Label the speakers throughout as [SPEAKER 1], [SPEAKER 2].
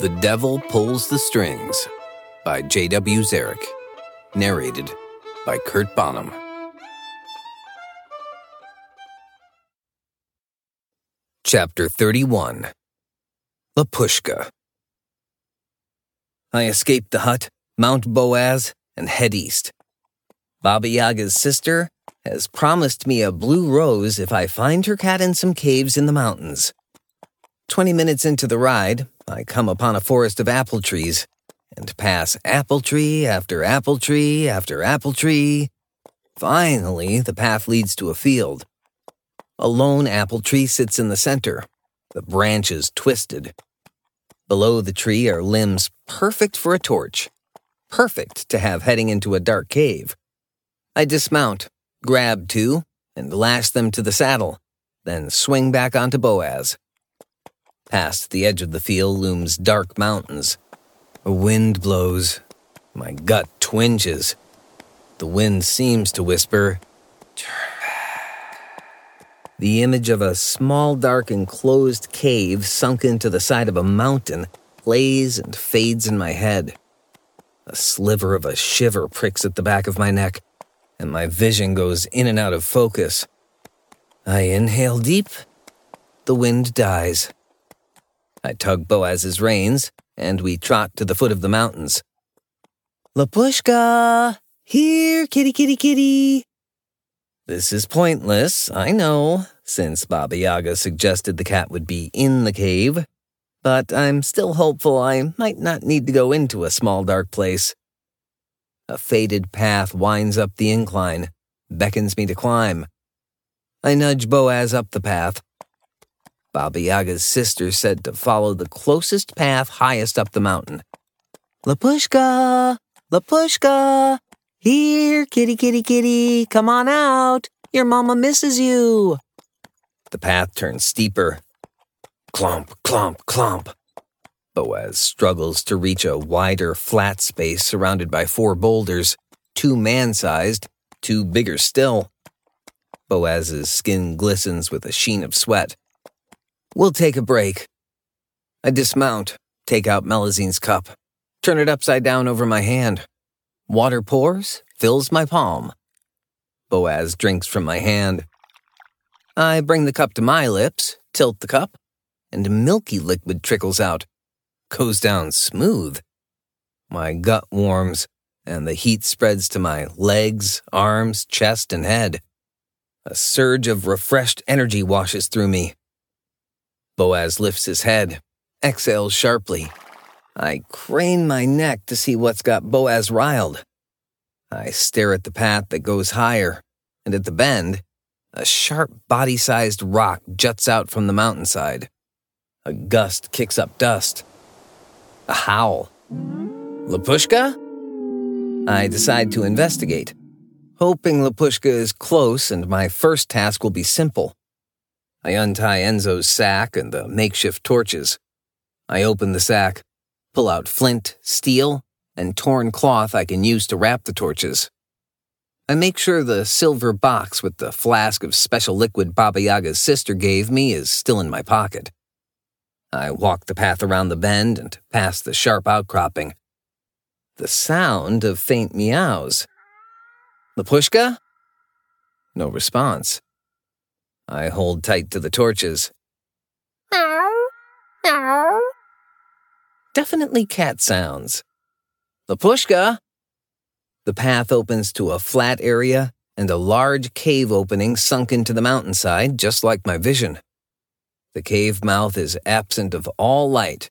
[SPEAKER 1] The Devil Pulls the Strings by J.W. Zarek. Narrated by Kurt Bonham. Chapter 31 Lapushka. I escaped the hut, mount Boaz, and head east. Baba Yaga's sister has promised me a blue rose if I find her cat in some caves in the mountains. Twenty minutes into the ride, I come upon a forest of apple trees and pass apple tree after apple tree after apple tree. Finally, the path leads to a field. A lone apple tree sits in the center, the branches twisted. Below the tree are limbs perfect for a torch, perfect to have heading into a dark cave. I dismount, grab two, and lash them to the saddle, then swing back onto Boaz. Past the edge of the field looms dark mountains. A wind blows. My gut twinges. The wind seems to whisper, Turn back. The image of a small, dark, enclosed cave sunk into the side of a mountain plays and fades in my head. A sliver of a shiver pricks at the back of my neck, and my vision goes in and out of focus. I inhale deep. The wind dies. I tug Boaz's reins, and we trot to the foot of the mountains. Lapushka! Here, kitty, kitty, kitty! This is pointless, I know, since Baba Yaga suggested the cat would be in the cave, but I'm still hopeful I might not need to go into a small dark place. A faded path winds up the incline, beckons me to climb. I nudge Boaz up the path, Baba Yaga's sister said to follow the closest path highest up the mountain. Lapushka! Lapushka! Here, kitty, kitty, kitty, come on out. Your mama misses you. The path turns steeper. Clomp, clomp, clomp. Boaz struggles to reach a wider, flat space surrounded by four boulders, two man sized, two bigger still. Boaz's skin glistens with a sheen of sweat. We'll take a break. I dismount, take out Melusine's cup, turn it upside down over my hand. Water pours, fills my palm. Boaz drinks from my hand. I bring the cup to my lips, tilt the cup, and milky liquid trickles out. Goes down smooth. My gut warms, and the heat spreads to my legs, arms, chest, and head. A surge of refreshed energy washes through me. Boaz lifts his head, exhales sharply. I crane my neck to see what's got Boaz riled. I stare at the path that goes higher, and at the bend, a sharp body sized rock juts out from the mountainside. A gust kicks up dust. A howl. Lapushka? I decide to investigate, hoping Lapushka is close and my first task will be simple. I untie Enzo's sack and the makeshift torches. I open the sack, pull out flint, steel, and torn cloth I can use to wrap the torches. I make sure the silver box with the flask of special liquid Baba Yaga's sister gave me is still in my pocket. I walk the path around the bend and past the sharp outcropping. The sound of faint meows. Lapushka? No response. I hold tight to the torches. Meow, meow. Definitely cat sounds. Lapushka! The path opens to a flat area and a large cave opening sunk into the mountainside, just like my vision. The cave mouth is absent of all light.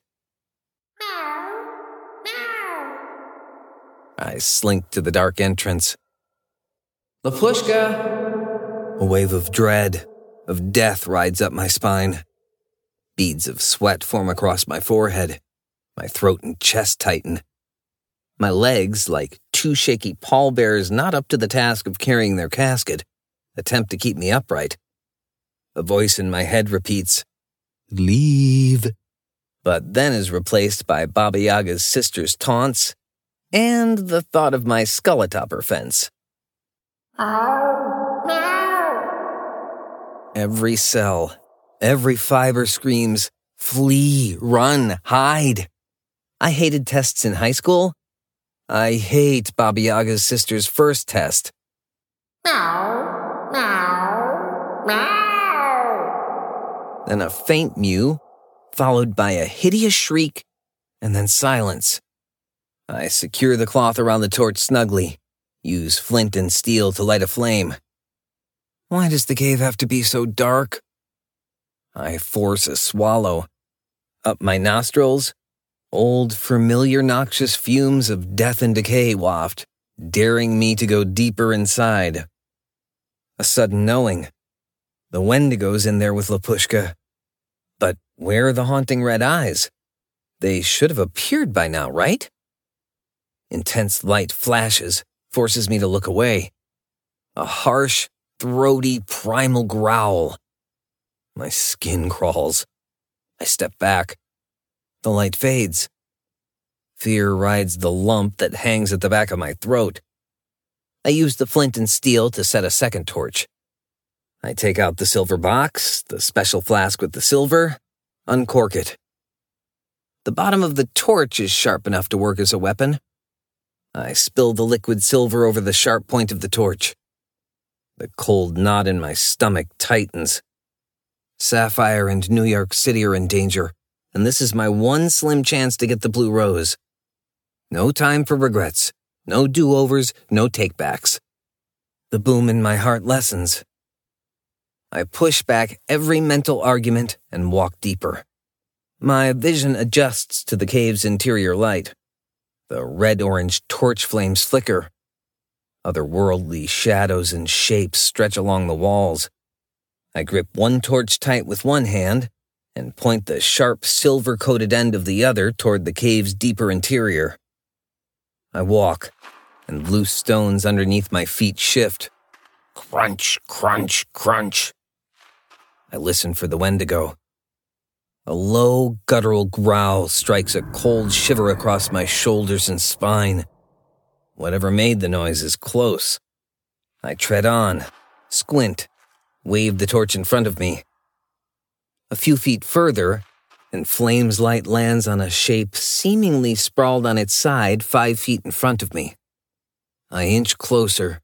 [SPEAKER 1] I slink to the dark entrance. Lapushka! A wave of dread, of death rides up my spine. Beads of sweat form across my forehead. My throat and chest tighten. My legs, like two shaky pallbearers not up to the task of carrying their casket, attempt to keep me upright. A voice in my head repeats, Leave. But then is replaced by Baba Yaga's sister's taunts and the thought of my skull atop her fence. Every cell, every fiber screams, flee, run, hide. I hated tests in high school. I hate Baba Yaga's sister's first test.
[SPEAKER 2] Meow, meow, meow.
[SPEAKER 1] Then a faint mew, followed by a hideous shriek, and then silence. I secure the cloth around the torch snugly, use flint and steel to light a flame. Why does the cave have to be so dark? I force a swallow. Up my nostrils, old, familiar, noxious fumes of death and decay waft, daring me to go deeper inside. A sudden knowing. The Wendigo's in there with Lapushka. But where are the haunting red eyes? They should have appeared by now, right? Intense light flashes, forces me to look away. A harsh, throaty, primal growl. My skin crawls. I step back. The light fades. Fear rides the lump that hangs at the back of my throat. I use the flint and steel to set a second torch. I take out the silver box, the special flask with the silver, uncork it. The bottom of the torch is sharp enough to work as a weapon. I spill the liquid silver over the sharp point of the torch. The cold knot in my stomach tightens. Sapphire and New York City are in danger, and this is my one slim chance to get the blue rose. No time for regrets, no do overs, no takebacks. The boom in my heart lessens. I push back every mental argument and walk deeper. My vision adjusts to the cave's interior light. The red orange torch flames flicker, Otherworldly shadows and shapes stretch along the walls. I grip one torch tight with one hand and point the sharp silver coated end of the other toward the cave's deeper interior. I walk, and loose stones underneath my feet shift. Crunch, crunch, crunch. I listen for the Wendigo. A low, guttural growl strikes a cold shiver across my shoulders and spine. Whatever made the noise is close. I tread on, squint, wave the torch in front of me. A few feet further, and Flame's light lands on a shape seemingly sprawled on its side five feet in front of me. I inch closer.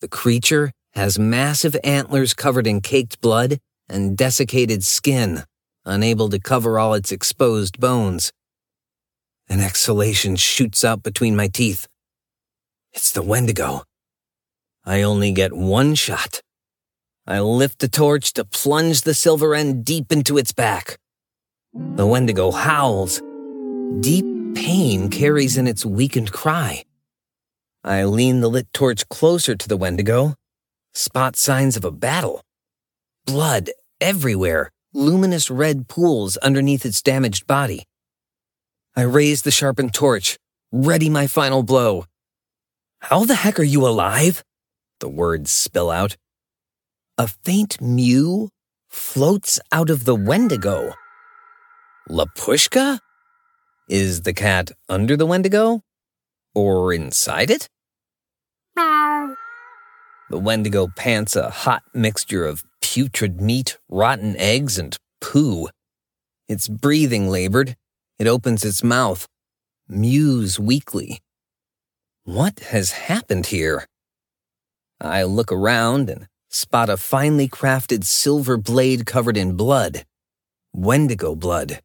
[SPEAKER 1] The creature has massive antlers covered in caked blood and desiccated skin, unable to cover all its exposed bones. An exhalation shoots out between my teeth. It's the Wendigo. I only get one shot. I lift the torch to plunge the silver end deep into its back. The Wendigo howls. Deep pain carries in its weakened cry. I lean the lit torch closer to the Wendigo, spot signs of a battle. Blood everywhere, luminous red pools underneath its damaged body. I raise the sharpened torch, ready my final blow. How the heck are you alive? The words spill out. A faint mew floats out of the Wendigo. Lapushka? Is the cat under the Wendigo? Or inside it?
[SPEAKER 2] Meow.
[SPEAKER 1] The Wendigo pants a hot mixture of putrid meat, rotten eggs, and poo. Its breathing labored. It opens its mouth, mews weakly. What has happened here? I look around and spot a finely crafted silver blade covered in blood. Wendigo blood.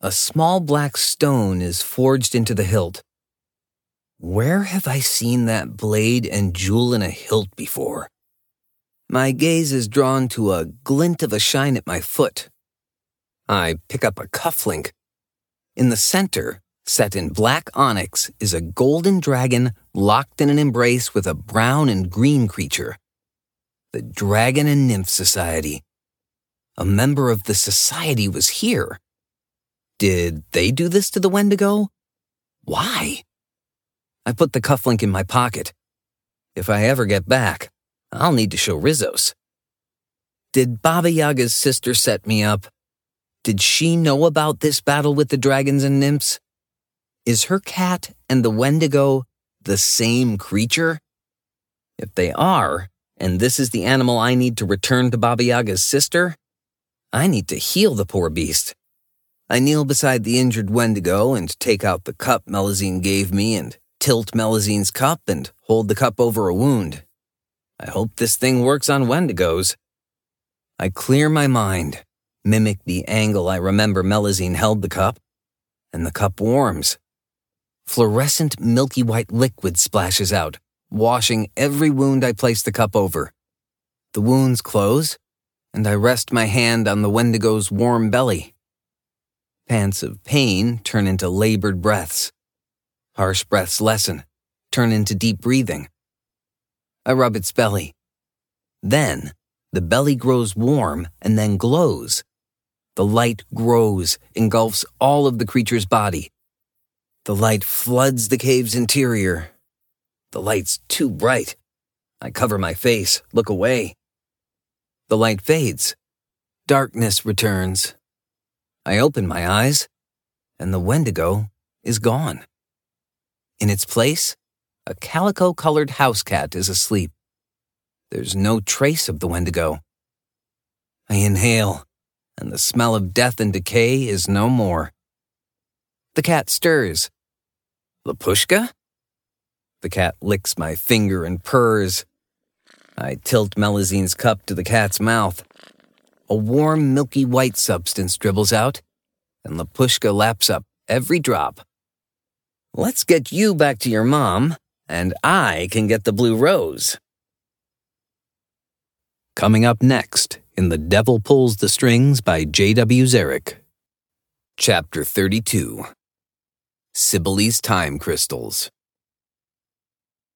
[SPEAKER 1] A small black stone is forged into the hilt. Where have I seen that blade and jewel in a hilt before? My gaze is drawn to a glint of a shine at my foot. I pick up a cufflink. In the center, Set in black onyx is a golden dragon locked in an embrace with a brown and green creature. The Dragon and Nymph Society. A member of the society was here. Did they do this to the Wendigo? Why? I put the cufflink in my pocket. If I ever get back, I'll need to show Rizos. Did Baba Yaga's sister set me up? Did she know about this battle with the dragons and nymphs? Is her cat and the Wendigo the same creature? If they are, and this is the animal I need to return to Baba Yaga's sister, I need to heal the poor beast. I kneel beside the injured Wendigo and take out the cup Melusine gave me and tilt Melusine's cup and hold the cup over a wound. I hope this thing works on Wendigos. I clear my mind, mimic the angle I remember Melusine held the cup, and the cup warms. Fluorescent milky white liquid splashes out, washing every wound I place the cup over. The wounds close, and I rest my hand on the Wendigo's warm belly. Pants of pain turn into labored breaths. Harsh breaths lessen, turn into deep breathing. I rub its belly. Then, the belly grows warm and then glows. The light grows, engulfs all of the creature's body. The light floods the cave's interior. The light's too bright. I cover my face, look away. The light fades. Darkness returns. I open my eyes, and the Wendigo is gone. In its place, a calico colored house cat is asleep. There's no trace of the Wendigo. I inhale, and the smell of death and decay is no more. The cat stirs. Lapushka? The cat licks my finger and purrs. I tilt Melusine's cup to the cat's mouth. A warm, milky white substance dribbles out, and Lapushka laps up every drop. Let's get you back to your mom, and I can get the blue rose. Coming up next in The Devil Pulls the Strings by J.W. Zarek. Chapter 32 Sibyll's Time Crystals.